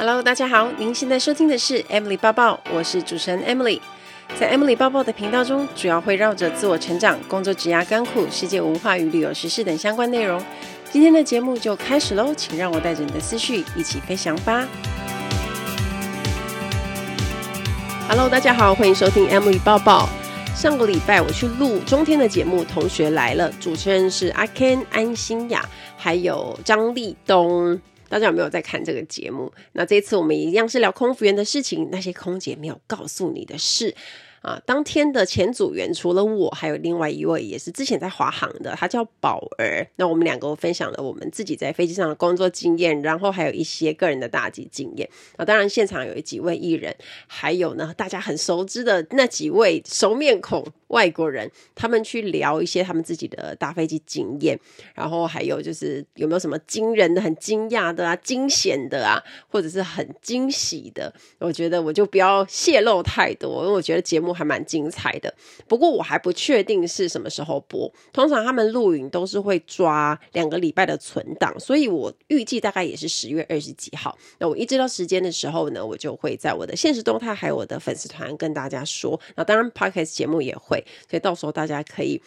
Hello，大家好，您现在收听的是 Emily 抱抱，我是主持人 Emily。在 Emily 抱抱的频道中，主要会绕着自我成长、工作、职涯、干苦、世界文化与旅游时事等相关内容。今天的节目就开始喽，请让我带着你的思绪一起飞翔吧。Hello，大家好，欢迎收听 Emily 抱抱。上个礼拜我去录中天的节目，同学来了，主持人是阿 Ken 安心雅，还有张立东。大家有没有在看这个节目？那这次我们一样是聊空服员的事情，那些空姐没有告诉你的事。啊，当天的前组员除了我，还有另外一位也是之前在华航的，他叫宝儿。那我们两个分享了我们自己在飞机上的工作经验，然后还有一些个人的大机经验。那当然现场有几位艺人，还有呢大家很熟知的那几位熟面孔外国人，他们去聊一些他们自己的大飞机经验，然后还有就是有没有什么惊人的、很惊讶的啊、惊险的啊，或者是很惊喜的。我觉得我就不要泄露太多，因为我觉得节目。还蛮精彩的，不过我还不确定是什么时候播。通常他们录影都是会抓两个礼拜的存档，所以我预计大概也是十月二十几号。那我一知道时间的时候呢，我就会在我的现实动态还有我的粉丝团跟大家说。那当然，Podcast 节目也会，所以到时候大家可以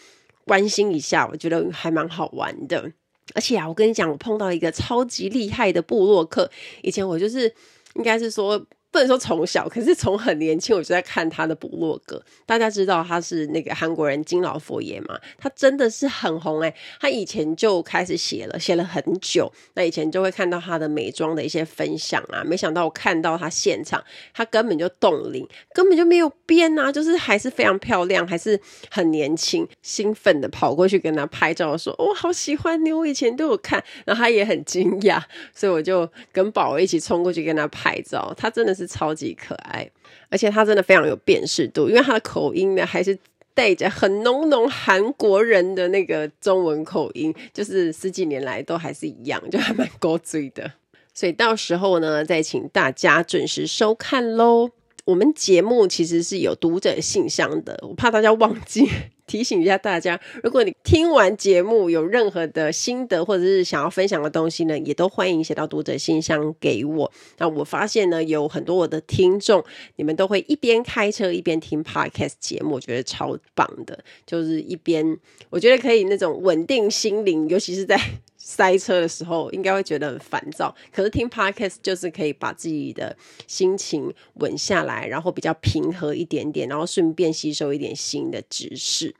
关心一下，我觉得还蛮好玩的。而且啊，我跟你讲，我碰到一个超级厉害的部落客，以前我就是应该是说。不能说从小，可是从很年轻我就在看他的部落格。大家知道他是那个韩国人金老佛爷嘛？他真的是很红哎、他以前就开始写了，写了很久。那以前就会看到他的美妆的一些分享啊，没想到我看到他现场，他根本就冻龄，根本就没有变啊，就是还是非常漂亮，还是很年轻。兴奋的跑过去跟他拍照，说：“我、哦、好喜欢你，我以前都有看。”然后他也很惊讶，所以我就跟宝一起冲过去跟他拍照。他真的是。超级可爱，而且他真的非常有辨识度，因为他的口音呢，还是带着很浓浓韩国人的那个中文口音，就是十几年来都还是一样，就还蛮勾嘴的。所以到时候呢，再请大家准时收看喽。我们节目其实是有读者信箱的，我怕大家忘记。提醒一下大家，如果你听完节目有任何的心得或者是想要分享的东西呢，也都欢迎写到读者信箱给我。那我发现呢，有很多我的听众，你们都会一边开车一边听 Podcast 节目，我觉得超棒的。就是一边，我觉得可以那种稳定心灵，尤其是在塞车的时候，应该会觉得很烦躁。可是听 Podcast 就是可以把自己的心情稳下来，然后比较平和一点点，然后顺便吸收一点新的知识。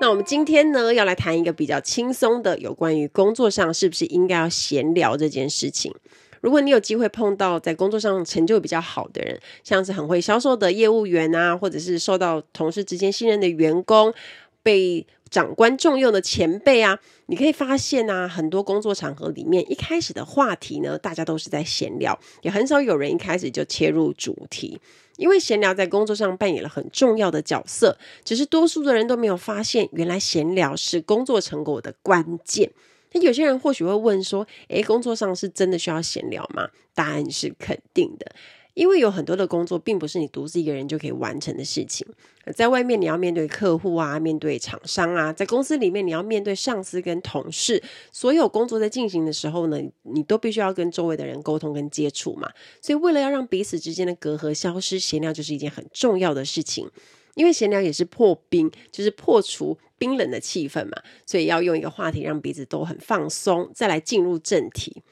那我们今天呢，要来谈一个比较轻松的，有关于工作上是不是应该要闲聊这件事情。如果你有机会碰到在工作上成就比较好的人，像是很会销售的业务员啊，或者是受到同事之间信任的员工，被长官重用的前辈啊，你可以发现啊，很多工作场合里面一开始的话题呢，大家都是在闲聊，也很少有人一开始就切入主题。因为闲聊在工作上扮演了很重要的角色，只是多数的人都没有发现，原来闲聊是工作成果的关键。那有些人或许会问说：“诶，工作上是真的需要闲聊吗？”答案是肯定的。因为有很多的工作并不是你独自一个人就可以完成的事情，在外面你要面对客户啊，面对厂商啊，在公司里面你要面对上司跟同事，所有工作在进行的时候呢，你都必须要跟周围的人沟通跟接触嘛。所以为了要让彼此之间的隔阂消失，闲聊就是一件很重要的事情。因为闲聊也是破冰，就是破除冰冷的气氛嘛，所以要用一个话题让彼此都很放松，再来进入正题。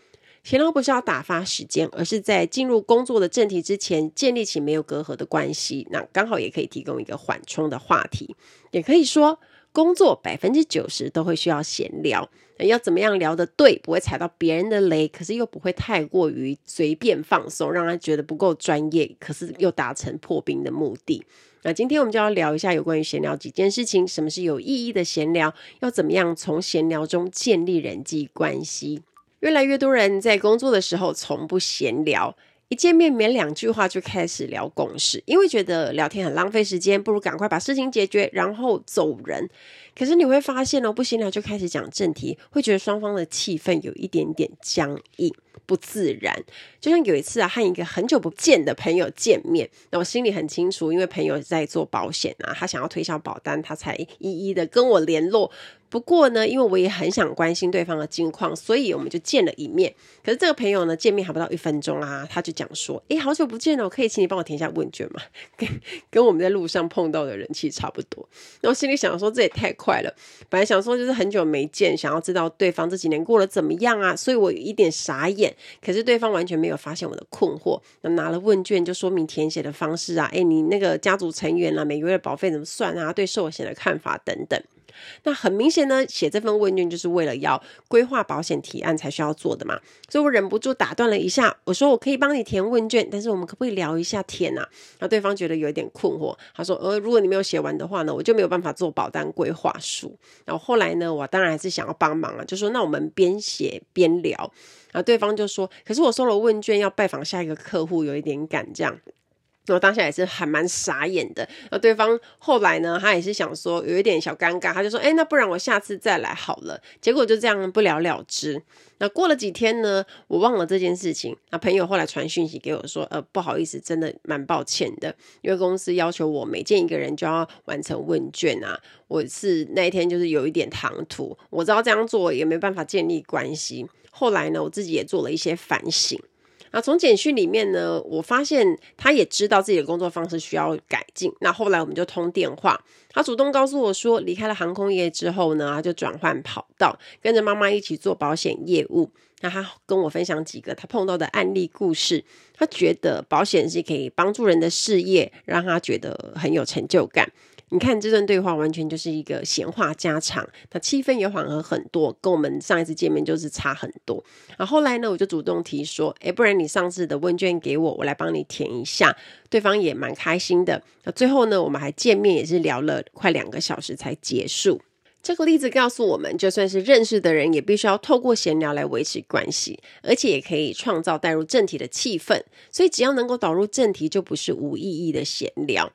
闲聊不是要打发时间，而是在进入工作的正题之前，建立起没有隔阂的关系。那刚好也可以提供一个缓冲的话题。也可以说，工作百分之九十都会需要闲聊。要怎么样聊得对，不会踩到别人的雷，可是又不会太过于随便放松，让他觉得不够专业，可是又达成破冰的目的。那今天我们就要聊一下有关于闲聊几件事情：什么是有意义的闲聊？要怎么样从闲聊中建立人际关系？越来越多人在工作的时候从不闲聊，一见面没两句话就开始聊公事，因为觉得聊天很浪费时间，不如赶快把事情解决，然后走人。可是你会发现哦，不闲聊就开始讲正题，会觉得双方的气氛有一点点僵硬。不自然，就像有一次啊，和一个很久不见的朋友见面，那我心里很清楚，因为朋友在做保险啊，他想要推销保单，他才一一的跟我联络。不过呢，因为我也很想关心对方的近况，所以我们就见了一面。可是这个朋友呢，见面还不到一分钟啊，他就讲说：“诶，好久不见了，可以请你帮我填一下问卷吗？” 跟跟我们在路上碰到的人气差不多。那我心里想说，这也太快坏了。本来想说就是很久没见，想要知道对方这几年过得怎么样啊，所以我有一点傻眼。可是对方完全没有发现我的困惑，那拿了问卷就说明填写的方式啊，哎，你那个家族成员啊，每个月的保费怎么算啊？对寿险的看法等等。那很明显呢，写这份问卷就是为了要规划保险提案才需要做的嘛，所以我忍不住打断了一下，我说我可以帮你填问卷，但是我们可不可以聊一下天啊？然后对方觉得有一点困惑，他说呃，如果你没有写完的话呢，我就没有办法做保单规划书。然后后来呢，我当然还是想要帮忙啊，就说那我们边写边聊。然后对方就说，可是我收了问卷要拜访下一个客户，有一点赶这样。我当下也是还蛮傻眼的。那对方后来呢，他也是想说有一点小尴尬，他就说：“哎，那不然我下次再来好了。”结果就这样不了了之。那过了几天呢，我忘了这件事情。那朋友后来传讯息给我说：“呃，不好意思，真的蛮抱歉的，因为公司要求我每见一个人就要完成问卷啊。我是那一天就是有一点唐突，我知道这样做也没办法建立关系。后来呢，我自己也做了一些反省。”那从简讯里面呢，我发现他也知道自己的工作方式需要改进。那后来我们就通电话，他主动告诉我说，离开了航空业之后呢，他就转换跑道，跟着妈妈一起做保险业务。那他跟我分享几个他碰到的案例故事，他觉得保险是可以帮助人的事业，让他觉得很有成就感。你看这段对话完全就是一个闲话家常，那气氛也缓和很多，跟我们上一次见面就是差很多。然后后来呢，我就主动提说，诶，不然你上次的问卷给我，我来帮你填一下。对方也蛮开心的。那最后呢，我们还见面，也是聊了快两个小时才结束。这个例子告诉我们，就算是认识的人，也必须要透过闲聊来维持关系，而且也可以创造带入正题的气氛。所以只要能够导入正题，就不是无意义的闲聊。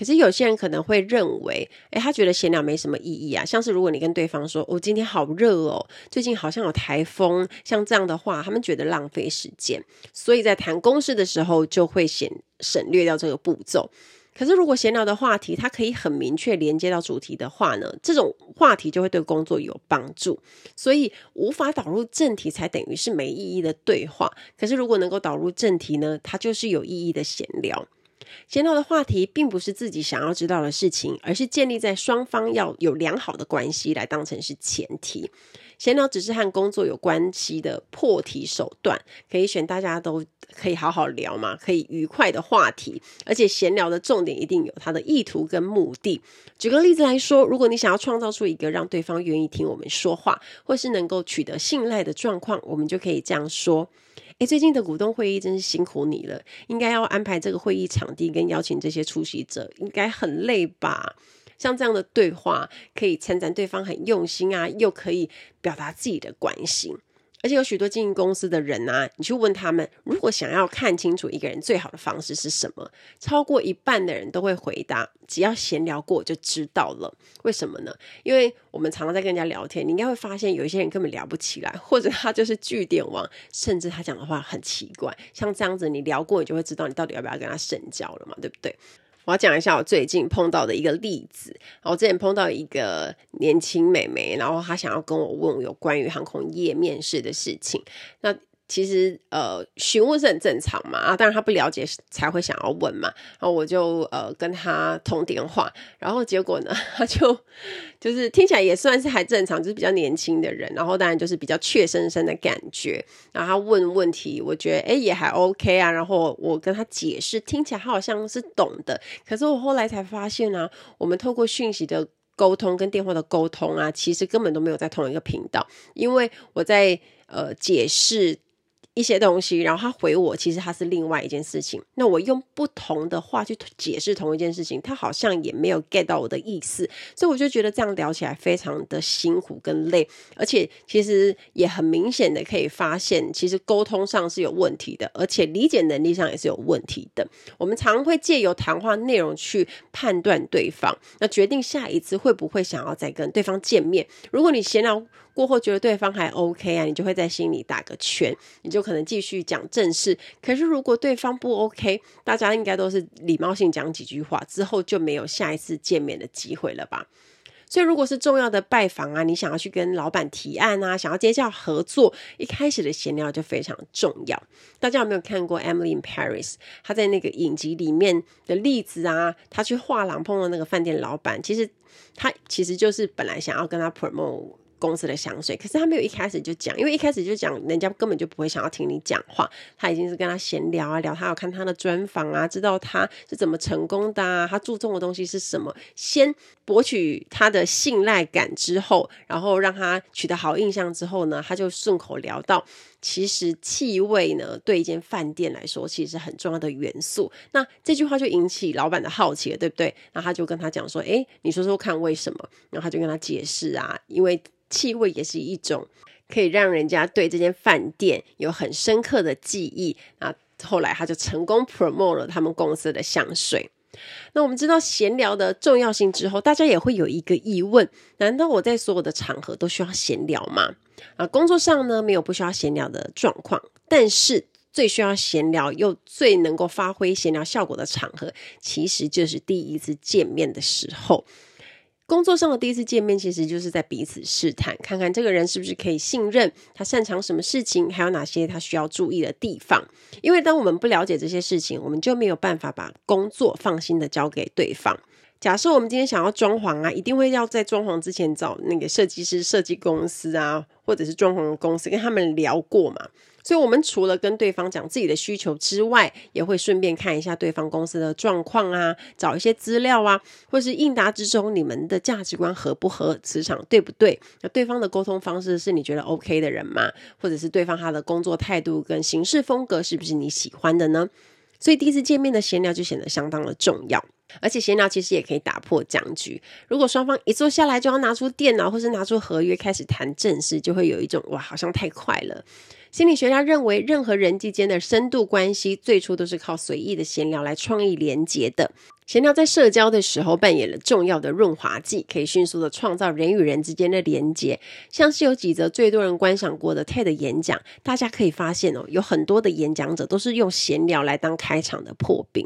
可是有些人可能会认为，诶，他觉得闲聊没什么意义啊。像是如果你跟对方说：“我、哦、今天好热哦，最近好像有台风。”像这样的话，他们觉得浪费时间，所以在谈公事的时候就会先省略掉这个步骤。可是如果闲聊的话题，它可以很明确连接到主题的话呢，这种话题就会对工作有帮助。所以无法导入正题，才等于是没意义的对话。可是如果能够导入正题呢，它就是有意义的闲聊。闲聊的话题并不是自己想要知道的事情，而是建立在双方要有良好的关系来当成是前提。闲聊只是和工作有关系的破题手段，可以选大家都可以好好聊嘛，可以愉快的话题。而且闲聊的重点一定有它的意图跟目的。举个例子来说，如果你想要创造出一个让对方愿意听我们说话，或是能够取得信赖的状况，我们就可以这样说。诶，最近的股东会议真是辛苦你了，应该要安排这个会议场地跟邀请这些出席者，应该很累吧？像这样的对话，可以称赞对方很用心啊，又可以表达自己的关心。而且有许多经营公司的人啊，你去问他们，如果想要看清楚一个人最好的方式是什么，超过一半的人都会回答：只要闲聊过就知道了。为什么呢？因为我们常常在跟人家聊天，你应该会发现有一些人根本聊不起来，或者他就是句点王，甚至他讲的话很奇怪。像这样子，你聊过，你就会知道你到底要不要跟他深交了嘛，对不对？我要讲一下我最近碰到的一个例子。我之前碰到一个年轻美眉，然后她想要跟我问有关于航空业面试的事情。那其实呃，询问是很正常嘛，啊，当然他不了解才会想要问嘛。然后我就呃跟他通电话，然后结果呢，他就就是听起来也算是还正常，就是比较年轻的人，然后当然就是比较怯生生的感觉。然后他问问题，我觉得诶也还 OK 啊。然后我跟他解释，听起来他好像是懂的。可是我后来才发现啊，我们透过讯息的沟通跟电话的沟通啊，其实根本都没有在同一个频道，因为我在呃解释。一些东西，然后他回我，其实他是另外一件事情。那我用不同的话去解释同一件事情，他好像也没有 get 到我的意思，所以我就觉得这样聊起来非常的辛苦跟累，而且其实也很明显的可以发现，其实沟通上是有问题的，而且理解能力上也是有问题的。我们常会借由谈话内容去判断对方，那决定下一次会不会想要再跟对方见面。如果你闲聊过后觉得对方还 OK 啊，你就会在心里打个圈，你就可能继续讲正事。可是如果对方不 OK，大家应该都是礼貌性讲几句话之后就没有下一次见面的机会了吧？所以如果是重要的拜访啊，你想要去跟老板提案啊，想要接洽合作，一开始的闲聊就非常重要。大家有没有看过《Emily in Paris》？他在那个影集里面的例子啊，他去画廊碰到那个饭店老板，其实他其实就是本来想要跟他 promote。公司的香水，可是他没有一开始就讲，因为一开始就讲，人家根本就不会想要听你讲话。他已经是跟他闲聊啊，聊他要看他的专访啊，知道他是怎么成功的啊，他注重的东西是什么，先博取他的信赖感之后，然后让他取得好印象之后呢，他就顺口聊到，其实气味呢，对一间饭店来说，其实很重要的元素。那这句话就引起老板的好奇了，对不对？那他就跟他讲说，诶，你说说看为什么？然后他就跟他解释啊，因为。气味也是一种可以让人家对这间饭店有很深刻的记忆。那后来他就成功 promote 了他们公司的香水。那我们知道闲聊的重要性之后，大家也会有一个疑问：难道我在所有的场合都需要闲聊吗？啊，工作上呢，没有不需要闲聊的状况，但是最需要闲聊又最能够发挥闲聊效果的场合，其实就是第一次见面的时候。工作上的第一次见面，其实就是在彼此试探，看看这个人是不是可以信任，他擅长什么事情，还有哪些他需要注意的地方。因为当我们不了解这些事情，我们就没有办法把工作放心的交给对方。假设我们今天想要装潢啊，一定会要在装潢之前找那个设计师、设计公司啊，或者是装潢公司跟他们聊过嘛。所以，我们除了跟对方讲自己的需求之外，也会顺便看一下对方公司的状况啊，找一些资料啊，或是应答之中你们的价值观合不合，磁场对不对？那对方的沟通方式是你觉得 OK 的人吗？或者是对方他的工作态度跟行事风格是不是你喜欢的呢？所以，第一次见面的闲聊就显得相当的重要。而且闲聊其实也可以打破僵局。如果双方一坐下来就要拿出电脑或是拿出合约开始谈正事，就会有一种哇，好像太快了。心理学家认为，任何人际间的深度关系最初都是靠随意的闲聊来创意连接的。闲聊在社交的时候扮演了重要的润滑剂，可以迅速的创造人与人之间的连接。像是有几则最多人观赏过的 TED 演讲，大家可以发现哦，有很多的演讲者都是用闲聊来当开场的破冰。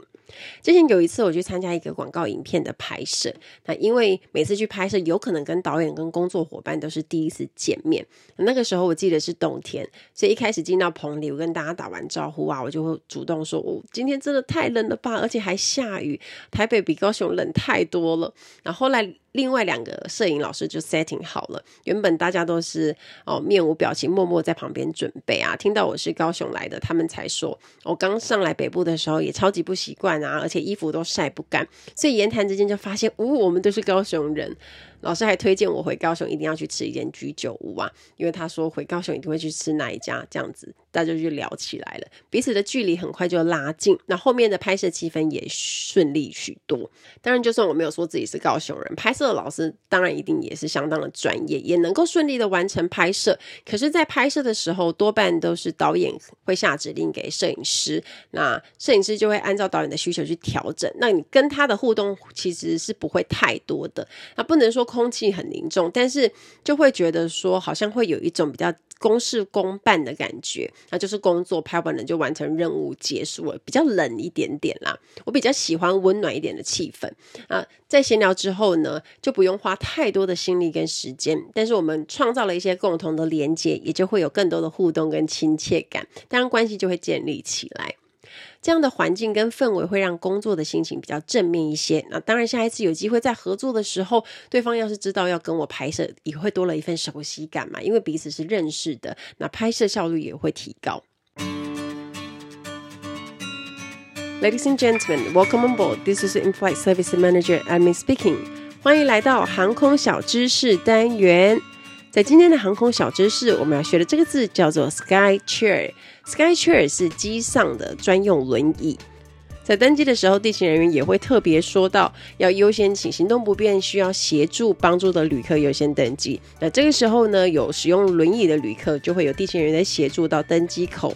之前有一次我去参加一个广告影片的拍摄，那因为每次去拍摄，有可能跟导演跟工作伙伴都是第一次见面。那个时候我记得是冬天，所以一开始进到棚里，我跟大家打完招呼啊，我就会主动说：“哦，今天真的太冷了吧，而且还下雨，台北比高雄冷太多了。”然后后来。另外两个摄影老师就 setting 好了，原本大家都是哦面无表情，默默在旁边准备啊。听到我是高雄来的，他们才说，我刚上来北部的时候也超级不习惯啊，而且衣服都晒不干。所以言谈之间就发现，哦，我们都是高雄人。老师还推荐我回高雄一定要去吃一间居酒屋啊，因为他说回高雄一定会去吃那一家，这样子大家就聊起来了，彼此的距离很快就拉近，那后面的拍摄气氛也顺利许多。当然，就算我没有说自己是高雄人，拍摄的老师当然一定也是相当的专业，也能够顺利的完成拍摄。可是，在拍摄的时候，多半都是导演会下指令给摄影师，那摄影师就会按照导演的需求去调整。那你跟他的互动其实是不会太多的，那不能说。空气很凝重，但是就会觉得说，好像会有一种比较公事公办的感觉，那就是工作拍完了就完成任务结束了，比较冷一点点啦。我比较喜欢温暖一点的气氛啊。在闲聊之后呢，就不用花太多的心力跟时间，但是我们创造了一些共同的连接，也就会有更多的互动跟亲切感，当然关系就会建立起来。这样的环境跟氛围会让工作的心情比较正面一些。那当然，下一次有机会在合作的时候，对方要是知道要跟我拍摄，也会多了一份熟悉感嘛，因为彼此是认识的，那拍摄效率也会提高。Ladies and gentlemen, welcome on board. This is In-flight Service Manager Amy speaking. 欢迎来到航空小知识单元。在今天的航空小知识，我们要学的这个字叫做 Sky Chair。Sky Chair 是机上的专用轮椅。在登机的时候，地勤人员也会特别说到，要优先请行动不便、需要协助帮助的旅客优先登机。那这个时候呢，有使用轮椅的旅客，就会有地勤人员来协助到登机口。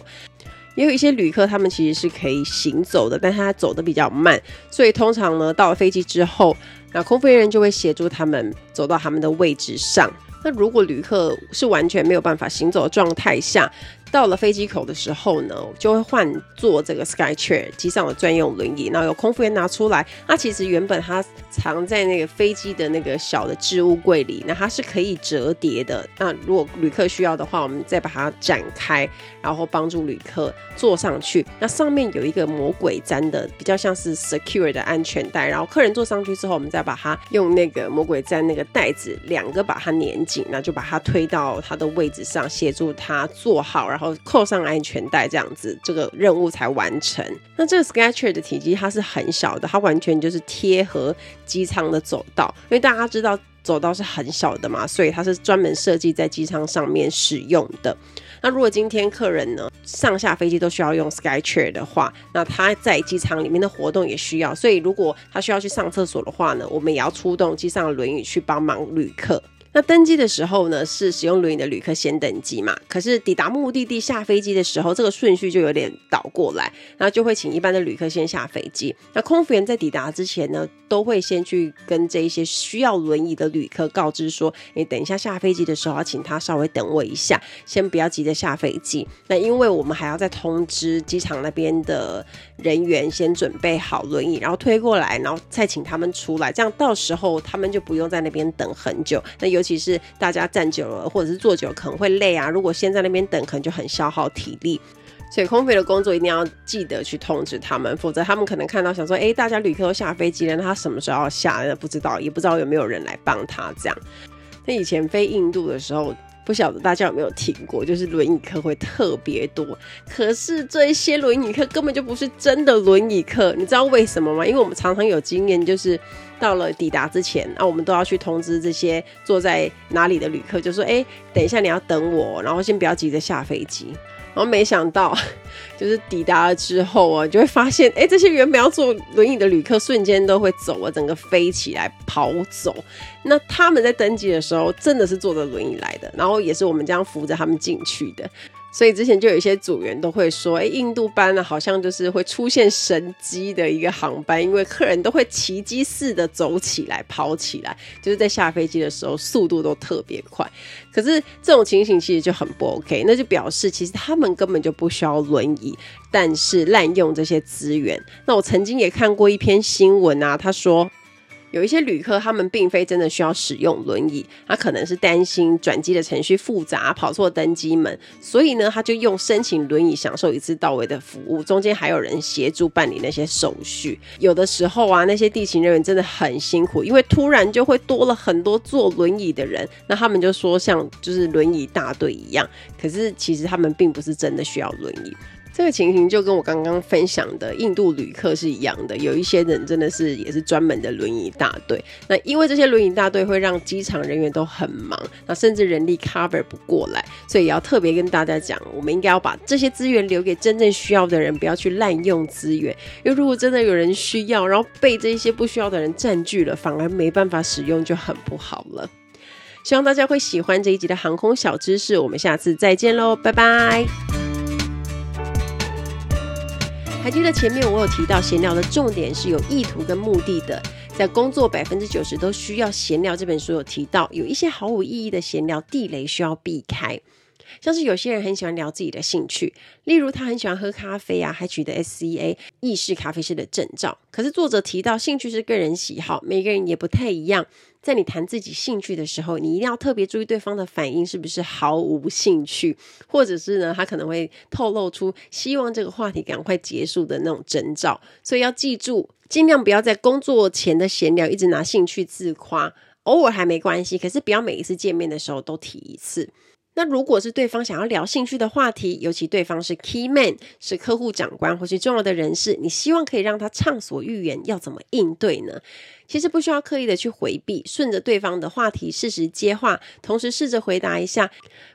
也有一些旅客，他们其实是可以行走的，但他走得比较慢，所以通常呢，到了飞机之后，那空服人员就会协助他们走到他们的位置上。那如果旅客是完全没有办法行走的状态下，到了飞机口的时候呢，就会换坐这个 Sky Chair 机上的专用轮椅，那有空服员拿出来。那其实原本它藏在那个飞机的那个小的置物柜里，那它是可以折叠的。那如果旅客需要的话，我们再把它展开，然后帮助旅客坐上去。那上面有一个魔鬼毡的，比较像是 secure 的安全带。然后客人坐上去之后，我们再把它用那个魔鬼毡那个带子两个把它粘紧，那就把它推到他的位置上，协助他坐好。然后扣上安全带，这样子这个任务才完成。那这个 Sky Chair 的体积它是很小的，它完全就是贴合机舱的走道。因为大家知道走道是很小的嘛，所以它是专门设计在机舱上面使用的。那如果今天客人呢上下飞机都需要用 Sky Chair 的话，那他在机舱里面的活动也需要。所以如果他需要去上厕所的话呢，我们也要出动机上的轮椅去帮忙旅客。那登机的时候呢，是使用轮椅的旅客先登机嘛？可是抵达目的地下飞机的时候，这个顺序就有点倒过来，然后就会请一般的旅客先下飞机。那空服员在抵达之前呢，都会先去跟这一些需要轮椅的旅客告知说：“你等一下下飞机的时候，要请他稍微等我一下，先不要急着下飞机。”那因为我们还要再通知机场那边的人员先准备好轮椅，然后推过来，然后再请他们出来，这样到时候他们就不用在那边等很久。那有。尤其是大家站久了或者是坐久了可能会累啊，如果先在那边等，可能就很消耗体力。所以空服的工作一定要记得去通知他们，否则他们可能看到想说，哎，大家旅客都下飞机了，那他什么时候要下？不知道，也不知道有没有人来帮他这样。那以前飞印度的时候。不晓得大家有没有听过，就是轮椅客会特别多，可是这一些轮椅客根本就不是真的轮椅客，你知道为什么吗？因为我们常常有经验，就是到了抵达之前，那、啊、我们都要去通知这些坐在哪里的旅客，就说：“哎，等一下你要等我，然后先不要急着下飞机。”然后没想到，就是抵达了之后啊，就会发现，哎，这些原本要坐轮椅的旅客瞬间都会走啊，整个飞起来跑走。那他们在登机的时候，真的是坐着轮椅来的，然后也是我们这样扶着他们进去的。所以之前就有一些组员都会说，哎，印度班呢好像就是会出现神机的一个航班，因为客人都会奇迹似的走起来、跑起来，就是在下飞机的时候速度都特别快。可是这种情形其实就很不 OK，那就表示其实他们根本就不需要轮椅，但是滥用这些资源。那我曾经也看过一篇新闻啊，他说。有一些旅客，他们并非真的需要使用轮椅，他可能是担心转机的程序复杂，跑错登机门，所以呢，他就用申请轮椅享受一次到位的服务，中间还有人协助办理那些手续。有的时候啊，那些地勤人员真的很辛苦，因为突然就会多了很多坐轮椅的人，那他们就说像就是轮椅大队一样，可是其实他们并不是真的需要轮椅。这个情形就跟我刚刚分享的印度旅客是一样的，有一些人真的是也是专门的轮椅大队。那因为这些轮椅大队会让机场人员都很忙，那甚至人力 cover 不过来，所以也要特别跟大家讲，我们应该要把这些资源留给真正需要的人，不要去滥用资源。因为如果真的有人需要，然后被这些不需要的人占据了，反而没办法使用，就很不好了。希望大家会喜欢这一集的航空小知识，我们下次再见喽，拜拜。还记得前面我有提到闲聊的重点是有意图跟目的的，在工作百分之九十都需要闲聊。这本书有提到有一些毫无意义的闲聊地雷需要避开，像是有些人很喜欢聊自己的兴趣，例如他很喜欢喝咖啡啊，还取得 SCA 意式咖啡师的证照。可是作者提到兴趣是个人喜好，每个人也不太一样。在你谈自己兴趣的时候，你一定要特别注意对方的反应是不是毫无兴趣，或者是呢，他可能会透露出希望这个话题赶快结束的那种征兆。所以要记住，尽量不要在工作前的闲聊一直拿兴趣自夸，偶尔还没关系，可是不要每一次见面的时候都提一次。那如果是对方想要聊兴趣的话题，尤其对方是 key man，是客户长官或是重要的人士，你希望可以让他畅所欲言，要怎么应对呢？其实不需要刻意的去回避，顺着对方的话题适时接话，同时试着回答一下，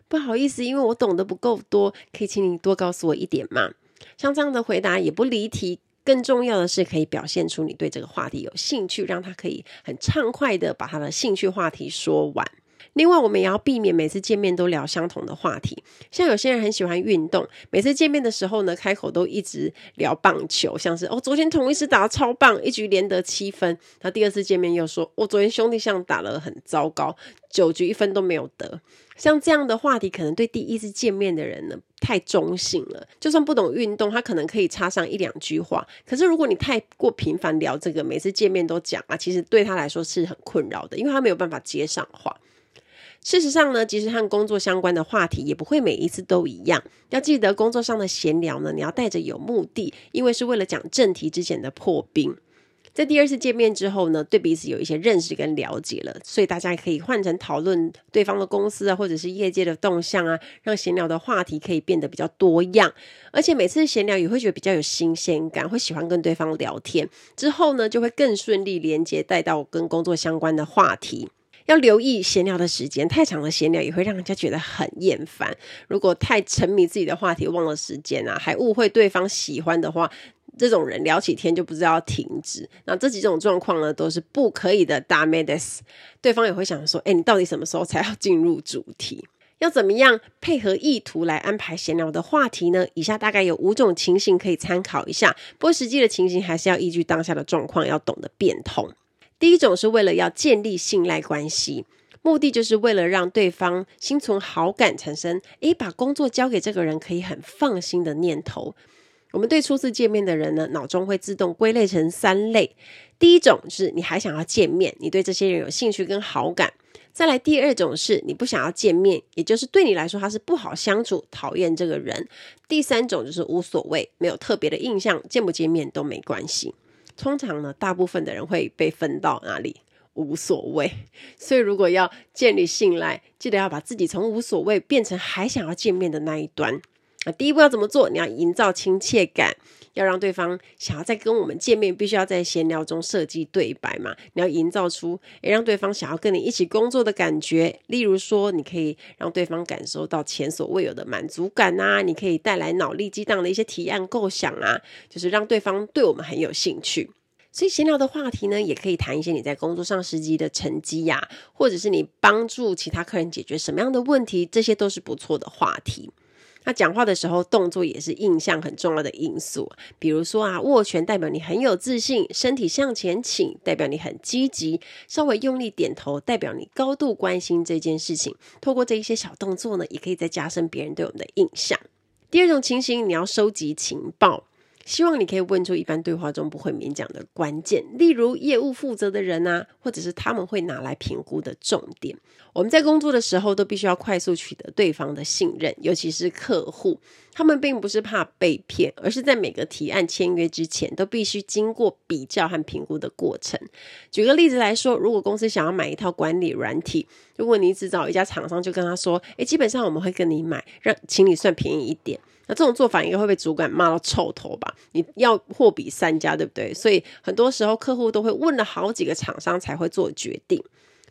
不好意思，因为我懂得不够多，可以请你多告诉我一点吗？像这样的回答也不离题，更重要的是可以表现出你对这个话题有兴趣，让他可以很畅快的把他的兴趣话题说完。另外，我们也要避免每次见面都聊相同的话题。像有些人很喜欢运动，每次见面的时候呢，开口都一直聊棒球，像是哦，昨天同一次打得超棒，一局连得七分。他第二次见面又说，我、哦、昨天兄弟像打得很糟糕，九局一分都没有得。像这样的话题，可能对第一次见面的人呢太中性了。就算不懂运动，他可能可以插上一两句话。可是如果你太过频繁聊这个，每次见面都讲啊，其实对他来说是很困扰的，因为他没有办法接上话。事实上呢，即使和工作相关的话题，也不会每一次都一样。要记得，工作上的闲聊呢，你要带着有目的，因为是为了讲正题之前的破冰。在第二次见面之后呢，对彼此有一些认识跟了解了，所以大家也可以换成讨论对方的公司啊，或者是业界的动向啊，让闲聊的话题可以变得比较多样。而且每次闲聊也会觉得比较有新鲜感，会喜欢跟对方聊天。之后呢，就会更顺利连接带到跟工作相关的话题。要留意闲聊的时间，太长的闲聊也会让人家觉得很厌烦。如果太沉迷自己的话题，忘了时间啊，还误会对方喜欢的话，这种人聊起天就不知道要停止。那这几种状况呢，都是不可以的。ダメです。对方也会想说：“哎，你到底什么时候才要进入主题？要怎么样配合意图来安排闲聊的话题呢？”以下大概有五种情形可以参考一下。不过实际的情形还是要依据当下的状况，要懂得变通。 第一种是为了要建立信赖关系，目的就是为了让对方心存好感，产生诶，把工作交给这个人可以很放心的念头。我们对初次见面的人呢，脑中会自动归类成三类：第一种是你还想要见面，你对这些人有兴趣跟好感；再来第二种是你不想要见面，也就是对你来说他是不好相处，讨厌这个人；第三种就是无所谓，没有特别的印象，见不见面都没关系。通常呢，大部分的人会被分到哪里？无所谓。所以如果要建立信赖，记得要把自己从无所谓变成还想要见面的那一端。啊第一步要怎么做？你要营造亲切感。要让对方想要再跟我们见面，必须要在闲聊中设计对白嘛。你要营造出诶，让对方想要跟你一起工作的感觉。例如说，你可以让对方感受到前所未有的满足感啊，你可以带来脑力激荡的一些提案构想啊，就是让对方对我们很有兴趣。所以闲聊的话题呢，也可以谈一些你在工作上实际的成绩呀，或者是你帮助其他客人解决什么样的问题，这些都是不错的话题。那讲话的时候，动作也是印象很重要的因素。比如说啊，握拳代表你很有自信，身体向前倾代表你很积极，稍微用力点头代表你高度关心这件事情。透过这一些小动作呢，也可以再加深别人对我们的印象。第二种情形，你要收集情报。希望你可以问出一般对话中不会免讲的关键，例如业务负责的人啊，或者是他们会拿来评估的重点。我们在工作的时候都必须要快速取得对方的信任，尤其是客户，他们并不是怕被骗，而是在每个提案签约之前都必须经过比较和评估的过程。举个例子来说，如果公司想要买一套管理软体，如果你只找一家厂商，就跟他说：“诶，基本上我们会跟你买，让请你算便宜一点。”那这种做法应该会被主管骂到臭头吧？你要货比三家，对不对？所以很多时候客户都会问了好几个厂商才会做决定。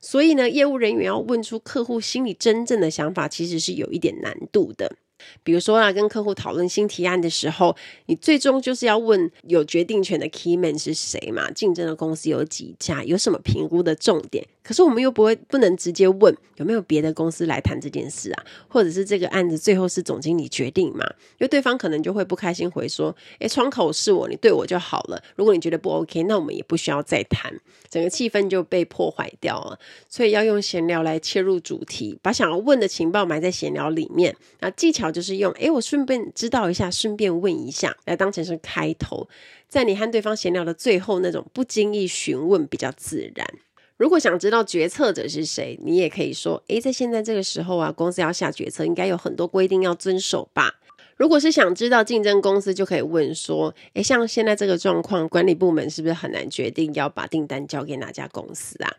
所以呢，业务人员要问出客户心里真正的想法，其实是有一点难度的。比如说啊，跟客户讨论新提案的时候，你最终就是要问有决定权的 key man 是谁嘛？竞争的公司有几家？有什么评估的重点？可是我们又不会不能直接问有没有别的公司来谈这件事啊，或者是这个案子最后是总经理决定嘛？因为对方可能就会不开心回说：“诶，窗口是我，你对我就好了。如果你觉得不 OK，那我们也不需要再谈，整个气氛就被破坏掉了。所以要用闲聊来切入主题，把想要问的情报埋在闲聊里面。那技巧就是用诶，我顺便知道一下，顺便问一下，来当成是开头，在你和对方闲聊的最后，那种不经意询问比较自然。”如果想知道决策者是谁，你也可以说：诶，在现在这个时候啊，公司要下决策，应该有很多规定要遵守吧？如果是想知道竞争公司，就可以问说：诶，像现在这个状况，管理部门是不是很难决定要把订单交给哪家公司啊？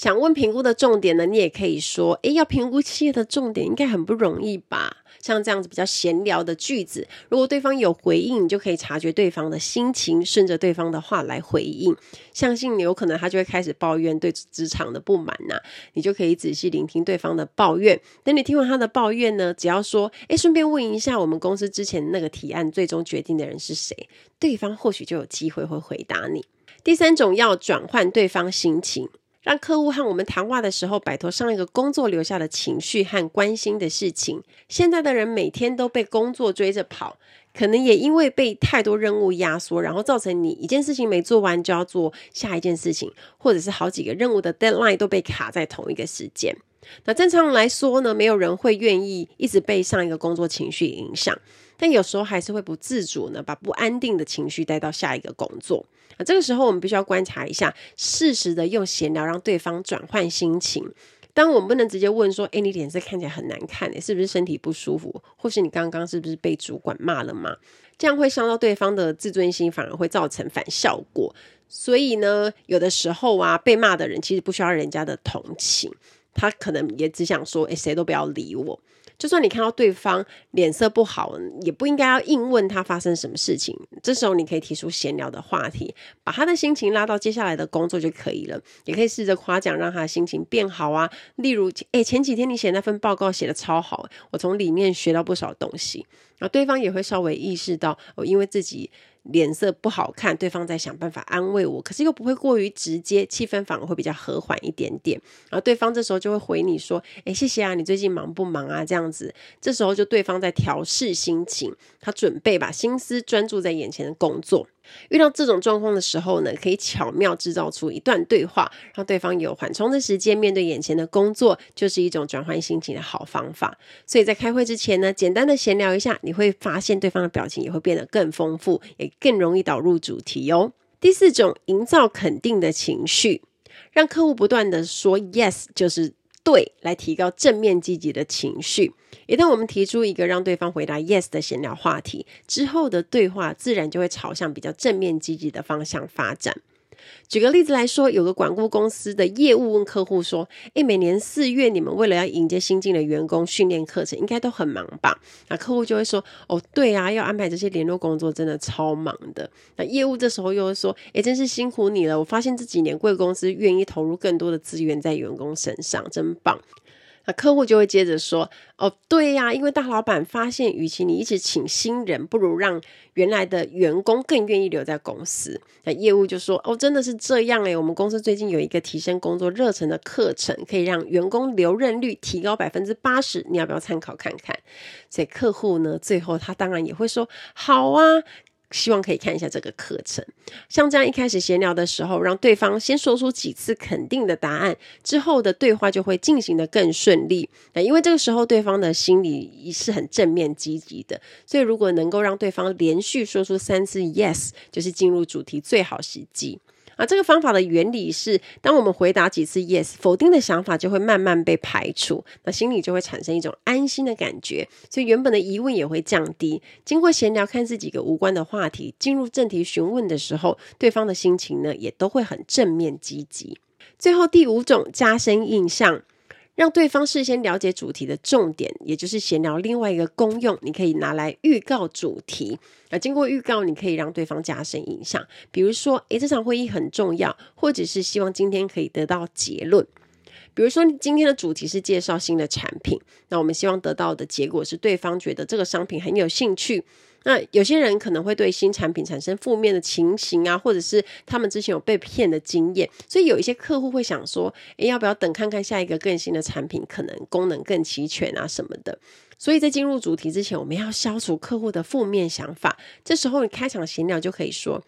想问评估的重点呢，你也可以说，诶，要评估企业的重点应该很不容易吧？像这样子比较闲聊的句子，如果对方有回应，你就可以察觉对方的心情，顺着对方的话来回应。相信你有可能他就会开始抱怨对职场的不满呐、你就可以仔细聆听对方的抱怨。等你听完他的抱怨呢，只要说，诶，顺便问一下我们公司之前那个提案最终决定的人是谁？对方或许就有机会会回答你。第三种要转换对方心情。让客户和我们谈话的时候，摆脱上一个工作留下的情绪和关心的事情。现在的人每天都被工作追着跑，可能也因为被太多任务压缩，然后造成你一件事情没做完就要做下一件事情，或者是好几个任务的 deadline 都被卡在同一个时间。那正常来说呢，没有人会愿意一直被上一个工作情绪影响。但有时候还是会不自主呢，把不安定的情绪带到下一个工作。那这个时候我们必须要观察一下，适时的用闲聊让对方转换心情。当我们不能直接问说：“诶，你脸色看起来很难看，诶，是不是身体不舒服？或是你刚刚是不是被主管骂了吗？”这样会伤到对方的自尊心，反而会造成反效果。所以呢，有的时候啊，被骂的人其实不需要人家的同情，他可能也只想说：“诶，谁都不要理我。”就算你看到对方脸色不好，也不应该要硬问他发生什么事情。这时候你可以提出闲聊的话题，把他的心情拉到接下来的工作就可以了。也可以试着夸奖，让他的心情变好啊。例如，诶，前几天你写那份报告写的超好，我从里面学到不少东西。然后对方也会稍微意识到，哦，因为自己。脸色不好看，对方在想办法安慰我，可是又不会过于直接，气氛反而会比较和缓一点点。然后对方这时候就会回你说：“哎，谢谢啊，你最近忙不忙啊？”这样子，这时候就对方在调试心情，他准备把心思专注在眼前的工作。遇到这种状况的时候呢，可以巧妙制造出一段对话，让对方有缓冲的时间，面对眼前的工作，就是一种转换心情的好方法。所以在开会之前呢，简单的闲聊一下，你会发现对方的表情也会变得更丰富，也更容易导入主题哦。第四种，营造肯定的情绪，让客户不断的说 yes，就是。对，来提高正面积极的情绪。一旦我们提出一个让对方回答 yes 的闲聊话题，之后的对话自然就会朝向比较正面积极的方向发展。举个例子来说，有个管顾公司的业务问客户说：“诶，每年四月你们为了要迎接新进的员工训练课程，应该都很忙吧？”那客户就会说：“哦，对啊，要安排这些联络工作，真的超忙的。”那业务这时候又会说：“诶，真是辛苦你了！我发现这几年贵公司愿意投入更多的资源在员工身上，真棒。”客户就会接着说：“哦，对呀，因为大老板发现，与其你一直请新人，不如让原来的员工更愿意留在公司。”那业务就说：“哦，真的是这样诶，我们公司最近有一个提升工作热忱的课程，可以让员工留任率提高百分之八十，你要不要参考看看？”所以客户呢，最后他当然也会说：“好啊。”希望可以看一下这个课程，像这样一开始闲聊的时候，让对方先说出几次肯定的答案，之后的对话就会进行的更顺利。那因为这个时候对方的心里是很正面积极的，所以如果能够让对方连续说出三次 yes，就是进入主题最好时机。啊，这个方法的原理是，当我们回答几次 yes，否定的想法就会慢慢被排除，那心里就会产生一种安心的感觉，所以原本的疑问也会降低。经过闲聊，看似几个无关的话题，进入正题询问的时候，对方的心情呢也都会很正面积极。最后第五种，加深印象。让对方事先了解主题的重点，也就是闲聊另外一个功用，你可以拿来预告主题。那经过预告，你可以让对方加深印象。比如说，诶，这场会议很重要，或者是希望今天可以得到结论。比如说，今天的主题是介绍新的产品，那我们希望得到的结果是对方觉得这个商品很有兴趣。那有些人可能会对新产品产生负面的情形啊，或者是他们之前有被骗的经验，所以有一些客户会想说，诶，要不要等看看下一个更新的产品，可能功能更齐全啊什么的。所以在进入主题之前，我们要消除客户的负面想法。这时候你开场闲聊就可以说，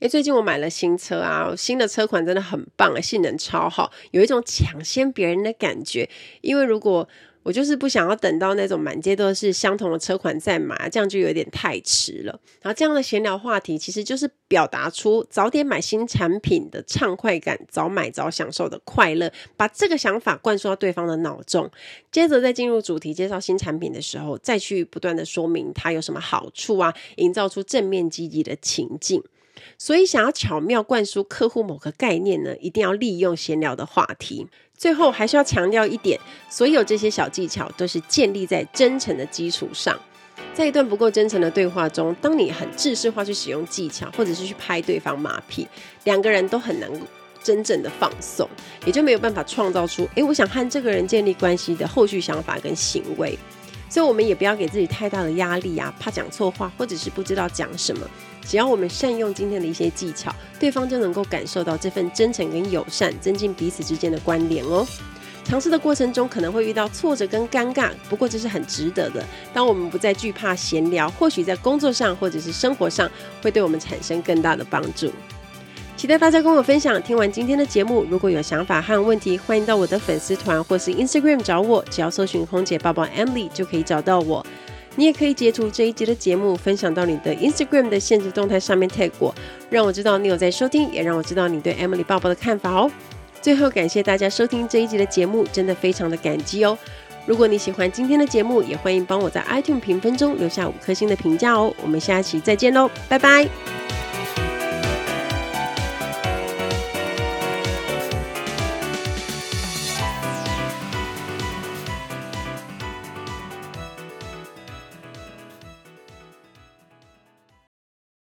诶，最近我买了新车啊，新的车款真的很棒，性能超好，有一种抢先别人的感觉。因为如果我就是不想要等到那种满街都是相同的车款再买，这样就有点太迟了。然后这样的闲聊话题，其实就是表达出早点买新产品的畅快感，早买早享受的快乐，把这个想法灌输到对方的脑中。接着在进入主题介绍新产品的时候，再去不断的说明它有什么好处啊，营造出正面积极的情境。所以，想要巧妙灌输客户某个概念呢，一定要利用闲聊的话题。最后，还是要强调一点，所有这些小技巧都是建立在真诚的基础上。在一段不够真诚的对话中，当你很制式化去使用技巧，或者是去拍对方马屁，两个人都很难真正的放松，也就没有办法创造出，诶，我想和这个人建立关系的后续想法跟行为。所以，我们也不要给自己太大的压力啊，怕讲错话，或者是不知道讲什么。只要我们善用今天的一些技巧，对方就能够感受到这份真诚跟友善，增进彼此之间的关联哦。尝试的过程中可能会遇到挫折跟尴尬，不过这是很值得的。当我们不再惧怕闲聊，或许在工作上或者是生活上，会对我们产生更大的帮助。期待大家跟我分享。听完今天的节目，如果有想法和问题，欢迎到我的粉丝团或是 Instagram 找我，只要搜寻空姐抱抱 Emily 就可以找到我。你也可以截图这一集的节目，分享到你的 Instagram 的限时动态上面 tag 我，让我知道你有在收听，也让我知道你对 Emily 抱抱的看法哦。最后，感谢大家收听这一集的节目，真的非常的感激哦。如果你喜欢今天的节目，也欢迎帮我在 iTunes 评分中留下五颗星的评价哦。我们下期再见喽，拜拜。